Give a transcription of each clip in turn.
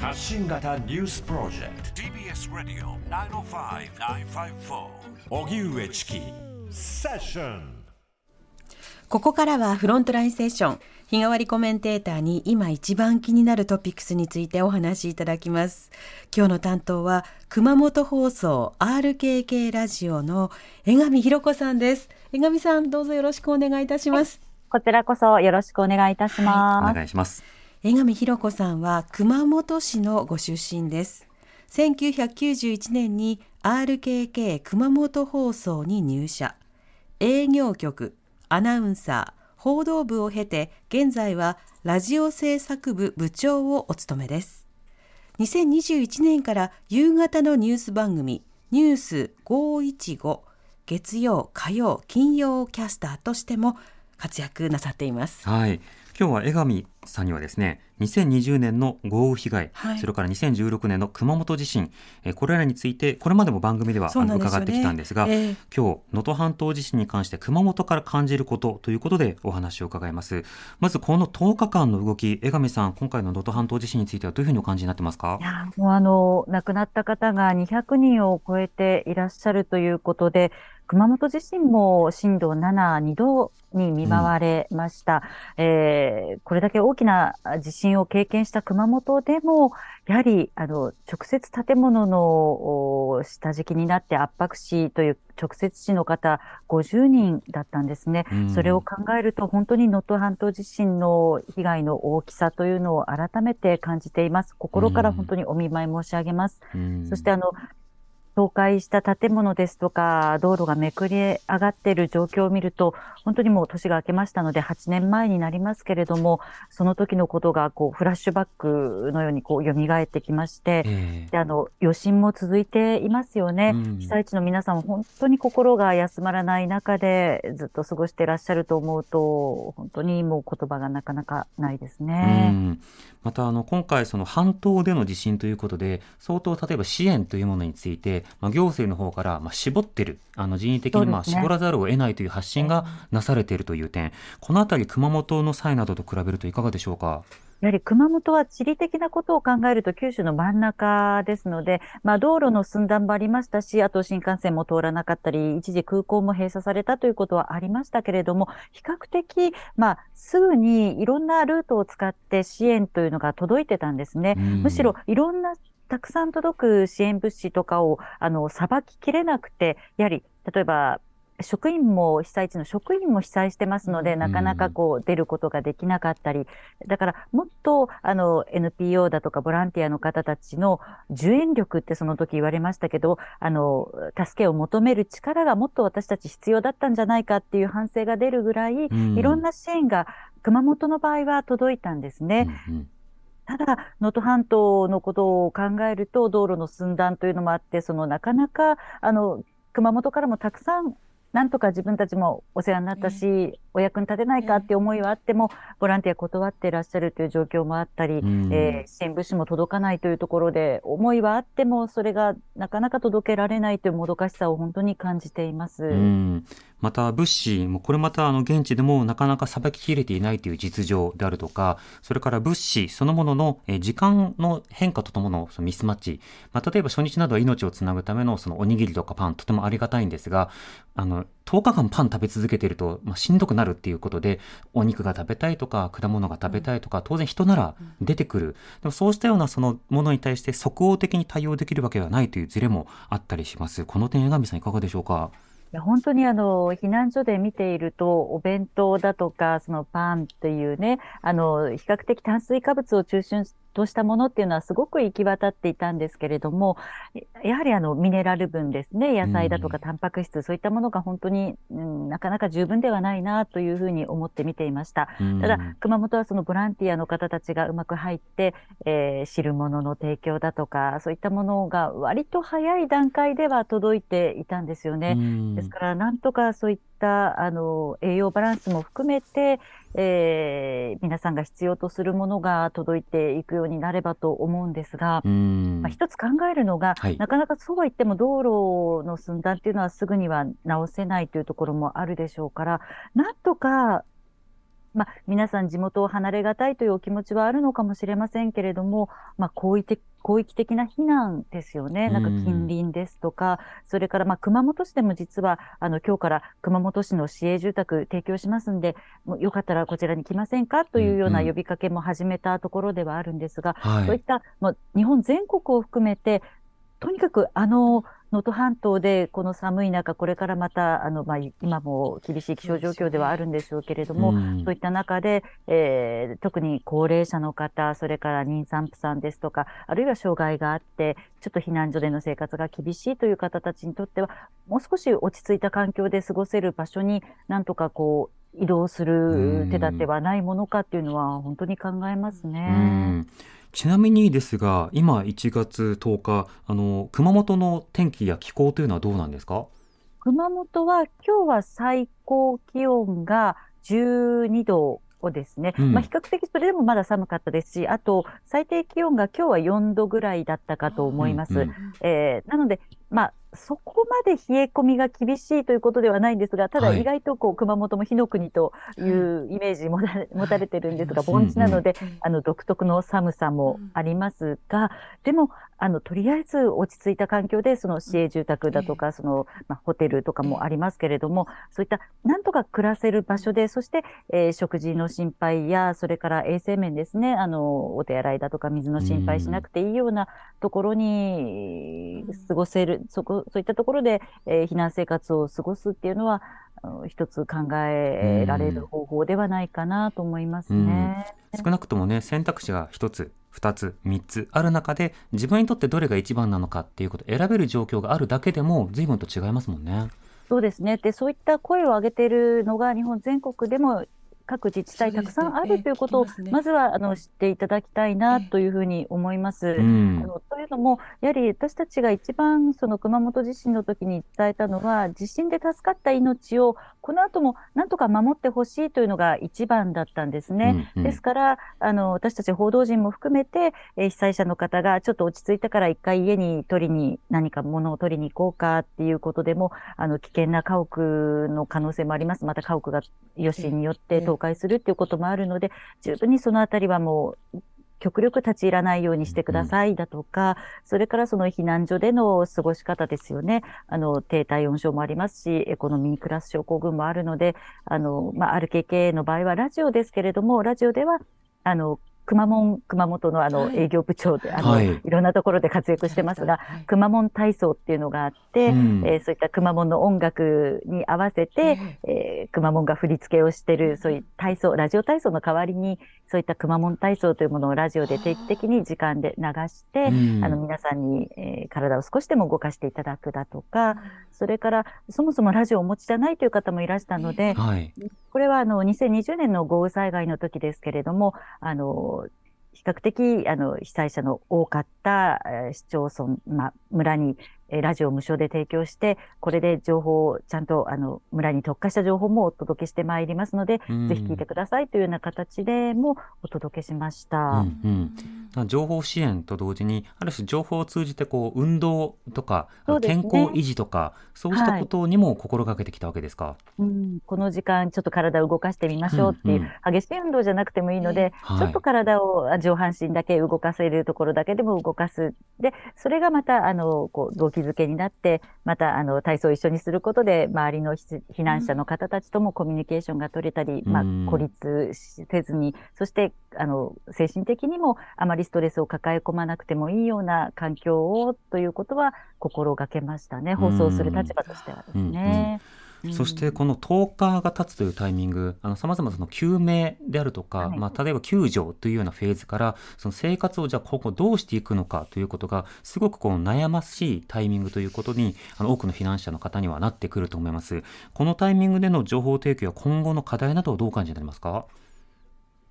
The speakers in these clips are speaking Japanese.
発信型ニュースプロジェクト。TBS ラディオ905-954おぎゅうえちきセッションここからはフロントラインセッション。日替わりコメンテーターに今一番気になるトピックスについてお話しいただきます。今日の担当は熊本放送 RKK ラジオの江上弘子さんです。江上さんどうぞよろしくお願いいたします、こちらこそよろしくお願いいたします、はい、お願いします江上弘子さんは熊本市のご出身です。1991年に RKK 熊本放送に入社。営業局アナウンサー報道部を経て現在はラジオ制作部部長をお務めです。2021年から夕方のニュース番組ニュース515月曜火曜金曜キャスターとしても活躍なさっています。はい。今日は江上さんにはですね2020年の豪雨被害、はい、それから2016年の熊本地震、えこれらについてこれまでも番組では、ね、伺ってきたんですが、えー、今日能登半島地震に関して熊本から感じることということでお話を伺います。まずこの10日間の動き江上さん今回の能登半島地震についてはどういうふうにお感じになってますか？いやもうあの亡くなった方が200人を超えていらっしゃるということで熊本地震も震度7、2度に見舞われました、うん、えー、これだけ大きな地震を経験した熊本でも、やはり、あの、直接建物の下敷きになって圧迫死という直接死の方50人だったんですね。うん、それを考えると、本当に能登半島地震の被害の大きさというのを改めて感じています。心から本当にお見舞い申し上げます。うん、そして、あの、倒壊した建物ですとか、道路がめくり上がっている状況を見ると、本当にもう年が明けましたので、8年前になりますけれども、その時のことがこうフラッシュバックのようにこう蘇ってきまして、えー、であの余震も続いていますよね、うん、被災地の皆さんも本当に心が休まらない中でずっと過ごしていらっしゃると思うと、本当にもう言葉がなかなかないですね。うん。またあの今回、その半島での地震ということで、相当例えば支援というものについて、まあ、行政の方からまあ絞ってる、あの人為的にまあ絞らざるを得ないという発信がなされているという点、このあたり、熊本の際などと比べるといかがでしょうか？やはり熊本は地理的なことを考えると九州の真ん中ですので、まあ、道路の寸断もありましたし、あと新幹線も通らなかったり、一時空港も閉鎖されたということはありましたけれども、比較的、まあ、すぐにいろんなルートを使って支援というのが届いてたんですね。むしろいろんなたくさん届く支援物資とかを、あの、さばききれなくて、やはり、例えば、職員も被災地の職員も被災してますので、なかなかこう出ることができなかったり、だからもっとあの NPO だとかボランティアの方たちの受援力ってその時言われましたけど、あの、助けを求める力がもっと私たち必要だったんじゃないかっていう反省が出るぐらい、いろんな支援が熊本の場合は届いたんですね。ただ、能登半島のことを考えると、道路の寸断というのもあって、そのなかなか、あの、熊本からもたくさんなんとか自分たちもお世話になったし、お役に立てないかって思いはあっても、ボランティア断っていらっしゃるという状況もあったり、えー、支援物資も届かないというところで、思いはあっても、それがなかなか届けられないというもどかしさを本当に感じています。また物資もこれまたあの現地でもなかなかさばききれていないという実情であるとかそれから物資そのものの時間の変化ととものそのミスマッチ、まあ、例えば初日などは命をつなぐためのそのおにぎりとかパンとてもありがたいんですがあの10日間パン食べ続けてると、まあ、しんどくなるっていうことでお肉が食べたいとか果物が食べたいとか当然人なら出てくる。でもそうしたようなそのものに対して即応的に対応できるわけではないというズレもあったりします。この点江上さんいかがでしょうか？や本当にあの避難所で見ていると、お弁当だとか、そのパンっていうね、あの比較的炭水化物を中心としたものっていうのはすごく行き渡っていたんですけれども、やはりあのミネラル分ですね、野菜だとかタンパク質、うん、そういったものが本当に、うん、なかなか十分ではないなというふうに思って見ていました。うん、ただ、熊本はそのボランティアの方たちがうまく入って、えー、汁物の提供だとか、そういったものが割と早い段階では届いていたんですよね。ですから、なんとかそういったあの栄養バランスも含めて、えー、皆さんが必要とするものが届いていくようになればと思うんですが、まあ、一つ考えるのが、はい、なかなかそうは言っても道路の寸断っていうのはすぐには直せないというところもあるでしょうから、なんとかまあ、皆さん地元を離れがたいというお気持ちはあるのかもしれませんけれども、まあ、広域広域的な避難ですよね。なんか近隣ですとか、それからまあ熊本市でも実は、あの、今日から熊本市の市営住宅提供しますんで、もよかったらこちらに来ませんかというような呼びかけも始めたところではあるんですが、はい。そういった、まあ、日本全国を含めて、とにかくあの、能登半島でこの寒い中、これからまた、あの、まあ、今も厳しい気象状況ではあるんでしょうけれども、うん。そういった中で、えー特に高齢者の方、それから妊産婦さんですとか、あるいは障害があって、ちょっと避難所での生活が厳しいという方たちにとっては、もう少し落ち着いた環境で過ごせる場所になんとかこう、移動する手立てはないものかっていうのは本当に考えますうね。んちなみにですが、今1月10日、あの、熊本の天気や気候というのはどうなんですか？熊本は今日は最高気温が12度をですね、うん。まあ比較的それでもまだ寒かったですし、あと最低気温が今日は4度ぐらいだったかと思います。うんうん。えーなので、まあ、そこまで冷え込みが厳しいということではないんですが、ただはい。意外とこう熊本も火の国というイメージ持たれ持たれてるんですが、うん。盆地なので、うん。あの独特の寒さもありますが、でも、あの、とりあえず落ち着いた環境で、その市営住宅だとか、その、まあ、ホテルとかもありますけれども、そういった、なんとか暮らせる場所で、そして、えー食事の心配や、それから衛生面ですね、あの、お手洗いだとか水の心配しなくていいようなところに過ごせる、そこ、そういったところで、えー避難生活を過ごすっていうのは、一つ考えられる方法ではないかなと思いますね。少なくともね、選択肢が1つ、2つ、3つある中で、自分にとってどれが一番なのかっていうこと、選べる状況があるだけでも、随分と違いますもんね。そうですね。で、そういった声を上げているのが日本全国でも各自治体たくさんあるということを、まずはあの知っていただきたいなというふうに思います。うんあ。のというのも、やはり私たちが一番その熊本地震の時に伝えたのは、地震で助かった命をこの後もなんとか守ってほしいというのが一番だったんですね。うんうんですから、あの、私たち報道陣も含めて、えー被災者の方がちょっと落ち着いたから一回家に取りに、何か物を取りに行こうかっていうことでも、あの、危険な家屋の可能性もあります。また家屋が余震によって倒壊するっていうこともあるので、十分にそのあたりはもう、極力立ち入らないようにしてくださいだとか、それからその避難所での過ごし方ですよね。あの、低体温症もありますし、エコノミークラス症候群もあるので、あの、まあ、RKK の場合はラジオですけれども、ラジオでは、あの、熊本、熊本のあの、はい。営業部長で、あの、はい。い、ろんなところで活躍してますが、はい。熊本体操っていうのがあって、うん。えーそういった熊本の音楽に合わせて、えー、熊本が振り付けをしてる、そういう体操、ラジオ体操の代わりに、そういった熊本体操というものをラジオで定期的に時間で流して、うん。あの、皆さんに、えー体を少しでも動かしていただくだとか、それから、そもそもラジオをお持ちじゃないという方もいらしたので、はい。これはあの2020年の豪雨災害の時ですけれども、あの比較的あの被災者の多かった市町村、ま、村にえーラジオを無償で提供して、これで情報をちゃんとあの村に特化した情報もお届けしてまいりますので、うん。ぜひ聞いてくださいというような形でもお届けしました。うんうん。まあ情報支援と同時に、ある種情報を通じてこう運動とか、ね。健康維持とか、そうしたことにも心がけてきたわけですか？うん、この時間ちょっと体を動かしてみましょうっていう、うんうん。激しい運動じゃなくてもいいので、はい。ちょっと体をあ上半身だけ動かせるところだけでも動かす。で、それがまた、あの、こう、動機づけになって、また、あの、体操を一緒にすることで、周りの避避難者の方たちともコミュニケーションが取れたり、まあうん、孤立せずに、そして、あの、精神的にもあまりストレスを抱え込まなくてもいいような環境を、ということは心がけましたね。放送する立場としてはですね。そしてこの10日が経つというタイミング、あの様々その救命であるとか、はい。まあ例えば救助というようなフェーズから、その生活をじゃあ今後どうしていくのかということが、すごくこう悩ましいタイミングということに、あの多くの避難者の方にはなってくると思います。このタイミングでの情報提供や今後の課題などをどうお感じになりますか？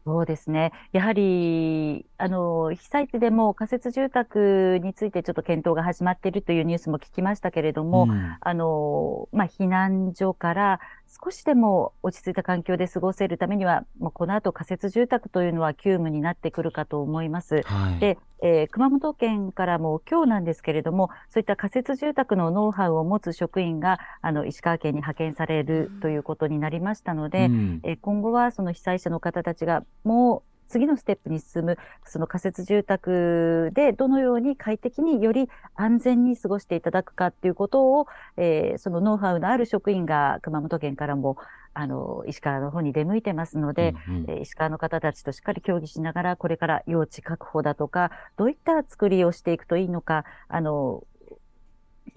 そうですね。やはり、あの、被災地でも仮設住宅についてちょっと検討が始まっているというニュースも聞きましたけれども、うんあの、まあ、避難所から少しでも落ち着いた環境で過ごせるためには、もうこの後仮設住宅というのは急務になってくるかと思います。はい、で、えー、熊本県からも今日なんですけれども、そういった仮設住宅のノウハウを持つ職員が、あの、石川県に派遣されるということになりましたので、うん、えー、今後はその被災者の方たちがもう次のステップに進む、その仮設住宅でどのように快適により安全に過ごしていただくかっていうことを、えー、そのノウハウのある職員が熊本県からも、あの、石川の方に出向いてますので、うんうん、石川の方たちとしっかり協議しながら、これから用地確保だとか、どういった作りをしていくといいのか、あの、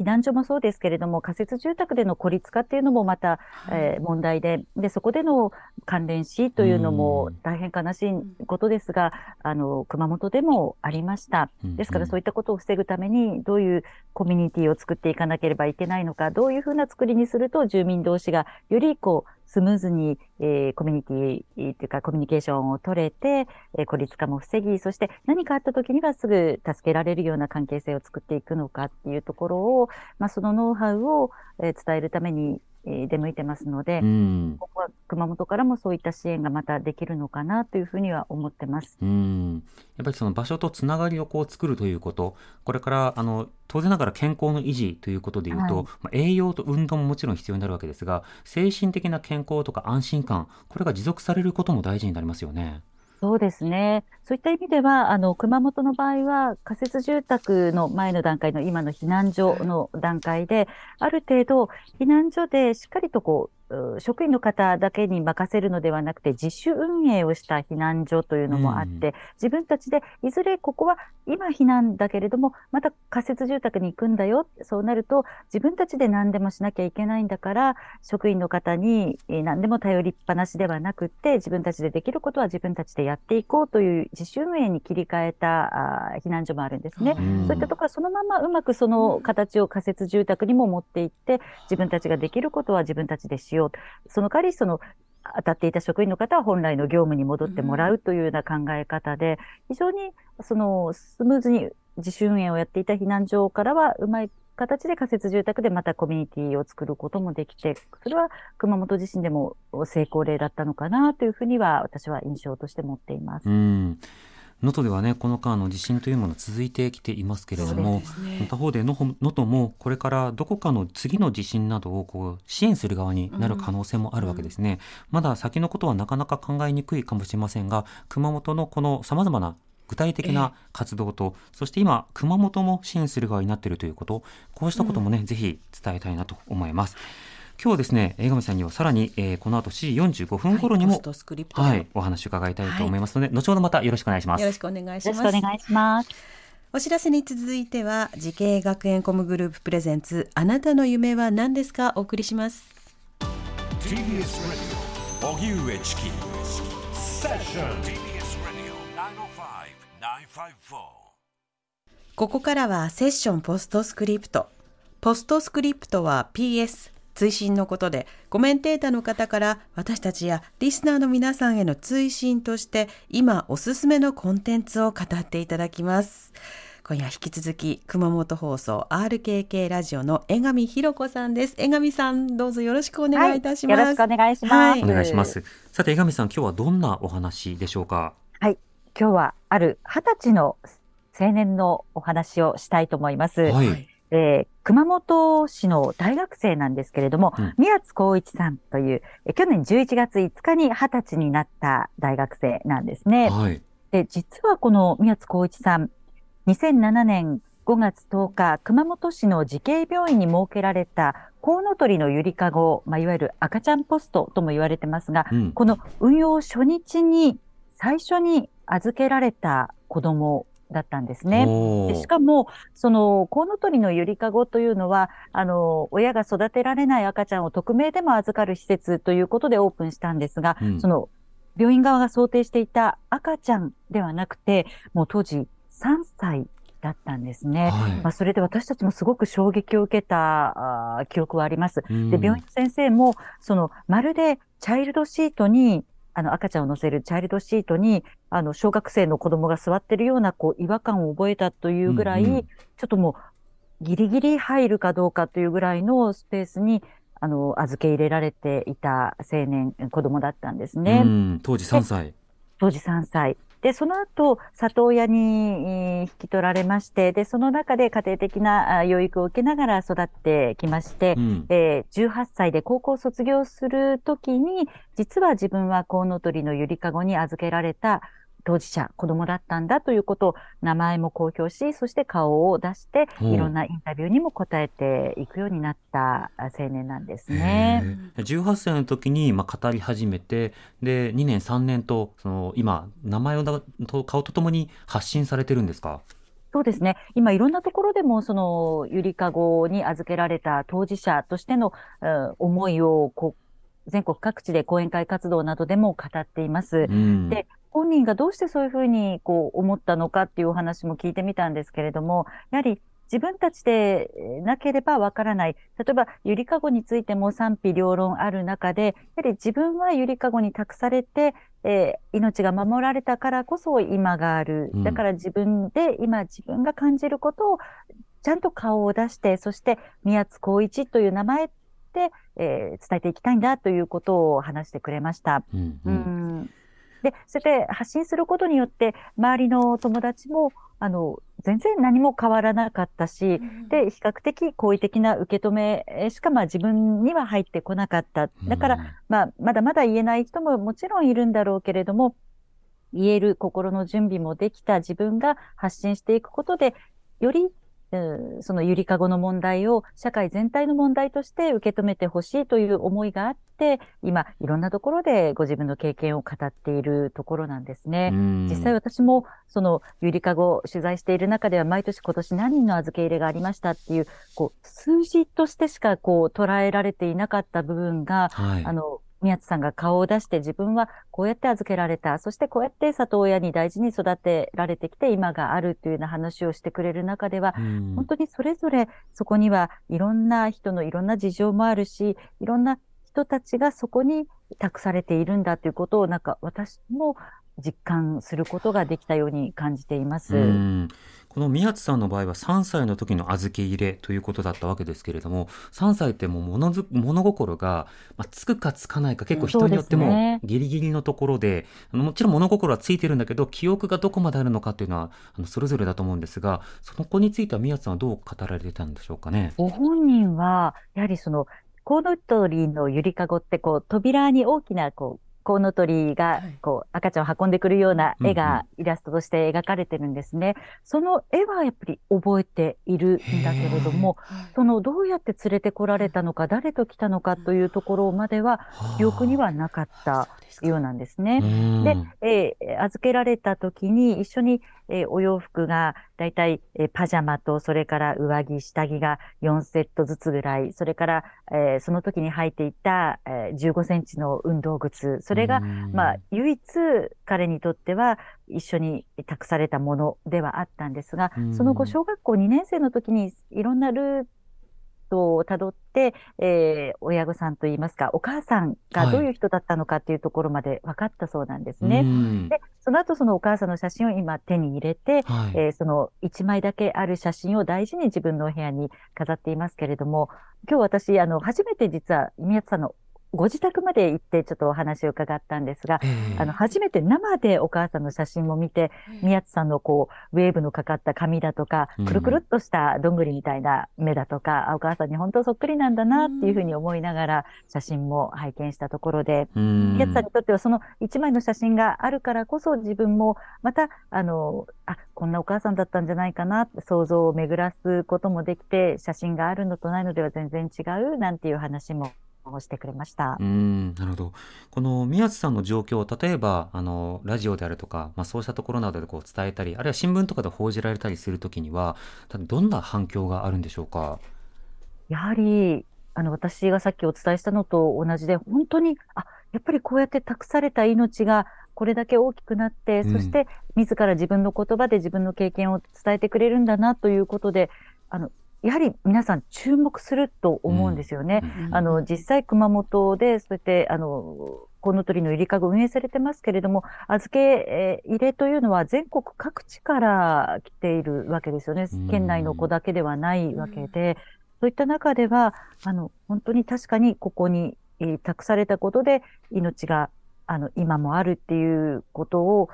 避難所もそうですけれども、仮設住宅での孤立化っていうのもまた、はい、えー、問題で、で、そこでの関連死というのも大変悲しいことですが、あの、熊本でもありました。ですからそういったことを防ぐために、どういうコミュニティを作っていかなければいけないのか、どういうふうな作りにすると住民同士がよりこう、スムーズに、えー、コミュニティというかコミュニケーションを取れて、えー、孤立化も防ぎ、そして何かあった時にはすぐ助けられるような関係性を作っていくのかっていうところを、まあ、そのノウハウを、えー、伝えるために、出向いてますので、うん、ここは熊本からもそういった支援がまたできるのかなというふうには思ってます。うんやっぱりその場所とつながりをこう作るということ、これからあの当然ながら健康の維持ということでいうと、はい、まあ、栄養と運動ももちろん必要になるわけですが、精神的な健康とか安心感、これが持続されることも大事になりますよね。そうですね。そういった意味では、あの、熊本の場合は、仮設住宅の前の段階の今の避難所の段階で、ある程度、避難所でしっかりとこう、職員の方だけに任せるのではなくて、自主運営をした避難所というのもあって、うん、自分たちで、いずれここは今避難だけれども、また仮設住宅に行くんだよ。そうなると、自分たちで何でもしなきゃいけないんだから、職員の方に何でも頼りっぱなしではなくって、自分たちでできることは自分たちでやっていこうという自主運営に切り替えた避難所もあるんですね。うん、そういったところはそのままうまくその形を仮設住宅にも持っていって、自分たちができることは自分たちでしようよう。その代わり、その、当たっていた職員の方は本来の業務に戻ってもらうというような考え方で、非常にそのスムーズに自主運営をやっていた避難所からはうまい形で仮設住宅でまたコミュニティを作ることもできて、それは熊本地震でも成功例だったのかなというふうには私は印象として持っています。うん能登ではねこの間の地震というもの続いてきていますけれども、ね、他方で能登もこれからどこかの次の地震などをこう支援する側になる可能性もあるわけですね、うん、まだ先のことはなかなか考えにくいかもしれませんが熊本のこのさまざまな具体的な活動と、えー、そして今熊本も支援する側になっているということこうしたこともね、うん、ぜひ伝えたいなと思います。今日ですね、江上さんにはさらに、えー、この後7時45分頃にも、はい、はい、お話を伺いたいと思いますので、はい、後ほどまたよろしくお願いします。よろしくお願いします。よろしくお願いします。お知らせに続いては、慈恵学園コムグループ presents、あなたの夢は何ですか？お送りします。TBS ラジオ、荻上チキ、セッション。TBS ラジオここからはセッションポストスクリプト。ポストスクリプトは PS 追伸のことで、コメンテーターの方から私たちやリスナーの皆さんへの追伸として、今おすすめのコンテンツを語っていただきます。今夜引き続き熊本放送 RKK ラジオの江上弘子さんです。江上さんどうぞよろしくお願いいたします。はい、よろしくお願いします。はい、お願いします。さて江上さん今日はどんなお話でしょうか？はい、今日はある二十歳の青年のお話をしたいと思います。はい。えー、熊本市の大学生なんですけれども、うん、宮津光一さんという、え去年11月5日に20歳になった大学生なんですね。はい、で実はこの宮津光一さん、2007年5月10日、熊本市の慈恵病院に設けられたコウノトリのゆりかご、まあ、いわゆる赤ちゃんポストとも言われてますが、うん、この運用初日に最初に預けられた子供だったんですね。でしかも、その、コウノトリのゆりかごというのは、あの、親が育てられない赤ちゃんを匿名でも預かる施設ということでオープンしたんですが、うん、その、病院側が想定していた赤ちゃんではなくて、もう当時3歳だったんですね。はい、まあ、それで私たちもすごく衝撃を受けたあ記憶はあります。で、病院の先生も、その、まるでチャイルドシートにあの、赤ちゃんを乗せるチャイルドシートに、あの、小学生の子供が座ってるような、こう、違和感を覚えたというぐらい、うんうん、ちょっともう、ギリギリ入るかどうかというぐらいのスペースに、あの、預け入れられていた青年、子供だったんですね。当時3歳。当時3歳。で、その後、里親に引き取られまして、で、その中で家庭的な養育を受けながら育ってきまして、うん、えー、18歳で高校卒業するときに、実は自分はコウノトリのゆりかごに預けられた当事者、子供だったんだということを名前も公表し、そして顔を出して、いろんなインタビューにも答えていくようになった青年なんですね。18歳の時にまあ語り始めて、で、2年、3年と、その今、名前をと顔とともに発信されてるんですか？そうですね。今いろんなところでも、その、ゆりかごに預けられた当事者としての、うん、思いをこう全国各地で講演会活動などでも語っています。うん、で、本人がどうしてそういうふうにこう思ったのかっていうお話も聞いてみたんですけれども、やはり自分たちでなければわからない。例えば、ゆりかごについても賛否両論ある中で、やはり自分はゆりかごに託されて、えー、命が守られたからこそ今がある。だから自分で今自分が感じることをちゃんと顔を出して、そして宮津光一という名前で、えー、伝えていきたいんだということを話してくれました。うん、うん、で、そうやって発信することによって、周りの友達も、あの、全然何も変わらなかったし、うん、で、比較的好意的な受け止めしか、まあ自分には入ってこなかった。だから、うん、まあ、まだまだ言えない人ももちろんいるんだろうけれども、言える心の準備もできた自分が発信していくことで、よりそのゆりかごの問題を社会全体の問題として受け止めてほしいという思いがあって、今、いろんなところでご自分の経験を語っているところなんですね。実際私も、そのゆりかご取材している中では、毎年今年何人の預け入れがありましたっていう、こう、数字としてしかこう捉えられていなかった部分が、はい、あの、宮津さんが顔を出して自分はこうやって預けられた。そしてこうやって里親に大事に育てられてきて今があるというような話をしてくれる中では、本当にそれぞれそこにはいろんな人のいろんな事情もあるし、いろんな人たちがそこに託されているんだということをなんか私も実感することができたように感じています。この宮津さんの場合は3歳の時の預け入れということだったわけですけれども、3歳ってもう物物心が、まあ、つくかつかないか結構人によってもギリギリのところで、でね、もちろん物心はついてるんだけど、記憶がどこまであるのかっていうのは、あのそれぞれだと思うんですが、その子については宮津さんはどう語られてたんでしょうかね？ご本人は、やはりその、コウノトリのゆりかごって、こう、扉に大きな、こう、コウノトリがこう赤ちゃんを運んでくるような絵がイラストとして描かれてるんですね。その絵はやっぱり覚えているんだけれども、そのどうやって連れてこられたのか、誰と来たのかというところまでは記憶にはなかったようなんですね。で、えー、預けられた時に一緒に、えー、お洋服がだいたい、えー、パジャマとそれから上着、下着が4セットずつぐらい、それから、えー、その時に履いていた、えー、15センチの運動靴、それが、まあ、唯一彼にとっては一緒に託されたものではあったんですが、その後、小学校2年生の時にいろんなルートをたどって、えー、親御さんといいますか、お母さんがどういう人だったのかっていうところまで分かったそうなんですね。はい、で、その後そのお母さんの写真を今手に入れて、はい、えー、その1枚だけある写真を大事に自分のお部屋に飾っていますけれども、今日私、あの、初めて実は宮津さんのご自宅まで行ってちょっとお話を伺ったんですが、あの、初めて生でお母さんの写真も見て、宮津さんのこう、ウェーブのかかった髪だとか、くるくるっとしたどんぐりみたいな目だとか、お母さんに本当そっくりなんだなっていうふうに思いながら写真も拝見したところで、宮津さんにとってはその一枚の写真があるからこそ自分もまた、あの、あ、こんなお母さんだったんじゃないかなって想像を巡らすこともできて、写真があるのとないのでは全然違うなんていう話もをしてくれました。うんなるほど。この宮津さんの状況を例えばあのラジオであるとか、まあ、そうしたところなどでこう伝えたり、あるいは新聞とかで報じられたりするときには、どんな反響があるんでしょうか？やはりあの私がさっきお伝えしたのと同じで、本当にあやっぱりこうやって託された命がこれだけ大きくなって、うん、そして自ら自分の言葉で自分の経験を伝えてくれるんだなということで、あのやはり皆さん注目すると思うんですよね。うん、あの、実際熊本で、そうやって、あの、コウノトリのゆりかご運営されてますけれども、預け入れというのは全国各地から来ているわけですよね。県内の子だけではないわけで、そういった中では、あの、本当に確かにここに、えー託されたことで命が、あの、今もあるっていうことを、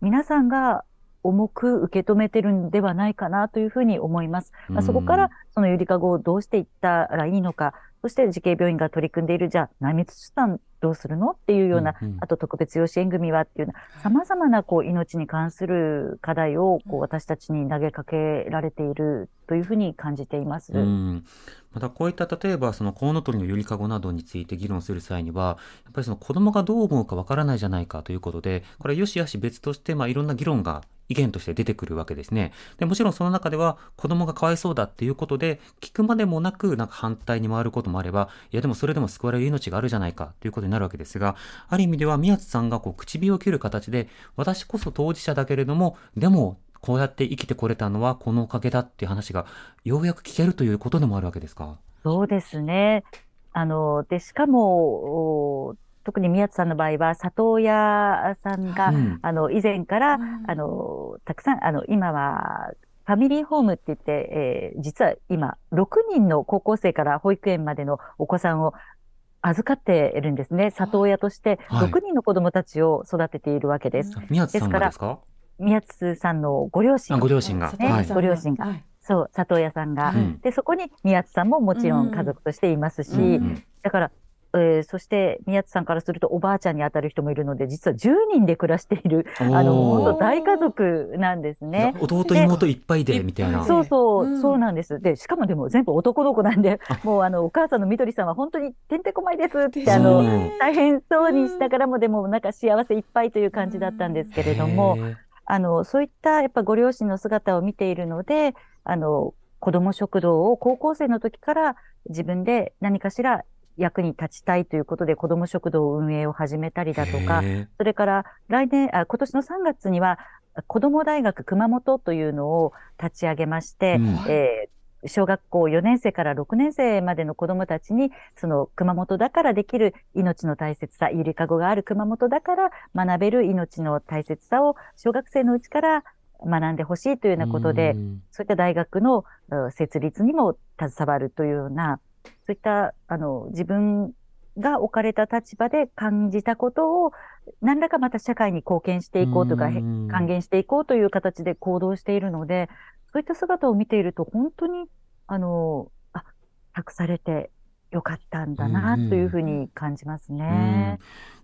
皆さんが重く受け止めてるんではないかなというふうに思います。まあ、そこから、そのゆりかごをどうしていったらいいのか、そして慈恵病院が取り組んでいる、じゃあ、内密出産どうするのっていうような、うんうんあと特別養子縁組はっていうような、様々なこう命に関する課題をこう私たちに投げかけられているというふうに感じています。うん、またこういった例えばそのコウノトリのゆりかごなどについて議論する際にはやっぱりその子供がどう思うかわからないじゃないかということでこれよしあし別としてまあいろんな議論が意見として出てくるわけですね。でもちろんその中では子供がかわいそうだっていうことで聞くまでもなくなんか反対に回ることもあればいやでもそれでも救われる命があるじゃないかということになるわけですがある意味では宮津さんがこう唇を切る形で私こそ当事者だけれどもでもこうやって生きてこれたのはこのおかげだっていう話がようやく聞けるということでもあるわけですか？そうですね。あの、で、しかも、お特に宮津さんの場合は、里親さんが、うんあの、以前から、うんあの、たくさん、あの、今は、ファミリーホームって言って、えー実は今、6人の高校生から保育園までのお子さんを預かっているんですね。里親として、はい6人の子供たちを育てているわけです。宮津さんがですか宮津さんのご両親あご両親が。ねはい。ご両親がはいそう、里親さんが。うんで、そこに宮津さんももちろん家族としていますし、うんうんだから、えーそして宮津さんからするとおばあちゃんに当たる人もいるので、実は10人で暮らしている、あの、本当大家族なんですね。弟妹いっぱい。でみたいな。そうそう、うん。そうなんです。で、しかもでも全部男の子なんで、もうあの、お母さんのみどりさんは本当にてんてこまいですって、あうの、ん大変そうにしながらもでもなんか幸せいっぱいという感じだったんですけれども、あの、そういったやっぱご両親の姿を見ているので、あの、子ども食堂を高校生の時から自分で何かしら役に立ちたいということで子ども食堂運営を始めたりだとか、へそれから来年、あ今年の3月には子ども大学熊本というのを立ち上げまして、うん。えー小学校4年生から6年生までの子どもたちに、その熊本だからできる命の大切さ、ゆりかごがある熊本だから学べる命の大切さを小学生のうちから学んでほしいというようなことでう、ん。そういった大学のうん設立にも携わるというような、そういった、あの、自分が置かれた立場で感じたことを、何らかまた社会に貢献していこうとか、還元していこうという形で行動しているので、そういった姿を見ていると、本当に、あの、あ、託されてよかったんだな、というふうに感じますね。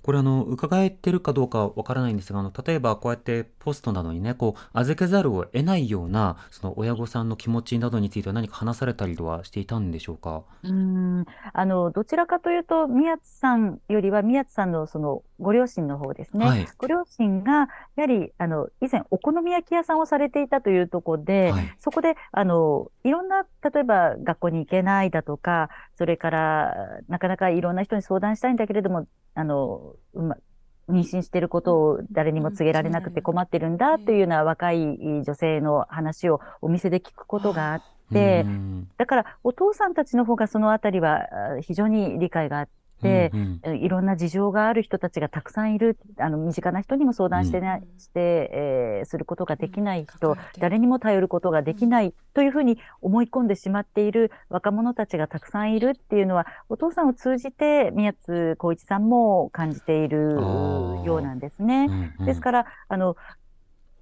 これあの伺えてるかどうかわからないんですがあの例えばこうやってポストなどにねこう預けざるを得ないようなその親御さんの気持ちなどについては何か話されたりとはしていたんでしょうか？うん、あの、どちらかというと、宮津さんよりは宮津さんのそのご両親の方ですね。はいご両親が、やはり、あの、以前お好み焼き屋さんをされていたというところで、はいそこで、あの、いろんな、例えば学校に行けないだとか、それから、なかなかいろんな人に相談したいんだけれども、あの、うま、妊娠していることを誰にも告げられなくて困ってるんだというような若い女性の話をお店で聞くことがあって、うん。だから、お父さんたちの方がそのあたりはあ非常に理解があって、うんうん。いろんな事情がある人たちがたくさんいる、あの、身近な人にも相談してない、して、えーすることができない人、うん。誰にも頼ることができないというふうに思い込んでしまっている若者たちがたくさんいるっていうのは、お父さんを通じて宮津光一さんも感じているようなんですね。うんうん。ですから、あの、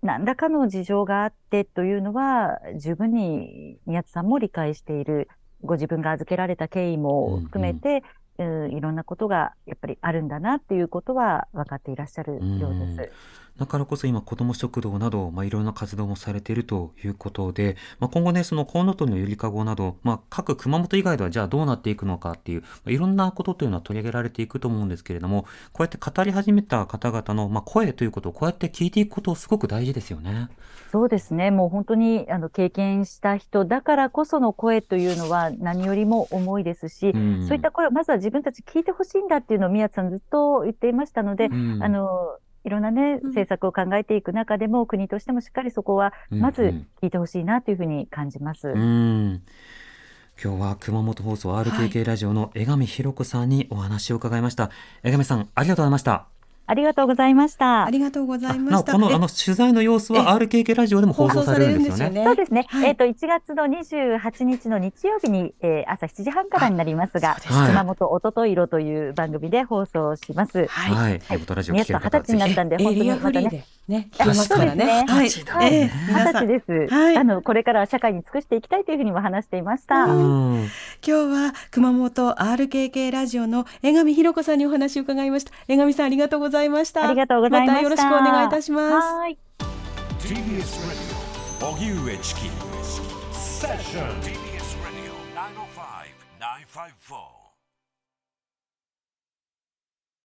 何らかの事情があってというのは、十分に宮津さんも理解している、ご自分が預けられた経緯も含めて、うんいろんなことがやっぱりあるんだなっていうことは分かっていらっしゃるようです。だからこそ今子ども食堂など、まあ、いろんな活動もされているということで、まあ、今後ねそのコウノトリのゆりかごなど、まあ、各熊本以外ではじゃあどうなっていくのかっていう、まあいろんなことというのは取り上げられていくと思うんですけれどもこうやって語り始めた方々の、まあ、声ということをこうやって聞いていくことすごく大事ですよね。そうですね。もう本当にあの経験した人だからこその声というのは何よりも重いですし、うんそういった声をまずは自分たち聞いてほしいんだっていうのを宮津さんずっと言っていましたので、うんあの、いろんなね、うん政策を考えていく中でも、国としてもしっかりそこは、うんまずうん聞いてほしいなというふうに感じます。うん今日は熊本放送 RKK ラジオの江上弘子さんにお話を伺いました。江上さん、ありがとうございました。ありがとうございましたあ。りがとうございました。このであの取材の様子は RKK ラジオでも放送されるんですよね。そうですね。はいえっ、と、1月の28日の日曜日に、えー朝7時半からになりますが、そうですか熊本おとといろという番組で放送します。はい。はい。熊本ラジオ聞皆さん二十ける方はぜひ。歳になったんで、本当にまたね。ね、聞けますからね。あそうはい。ですねええ二十皆さん。歳です、はいあの、これからは社会に尽くしていきたいというふうにも話していました。うん今日は熊本 RKK ラジオの江上弘子さんにお話を伺いました。江上さんありがとうございました。ありがとうございました。またよろしくお願いいたします。はい TBS Radio 荻上チキセッション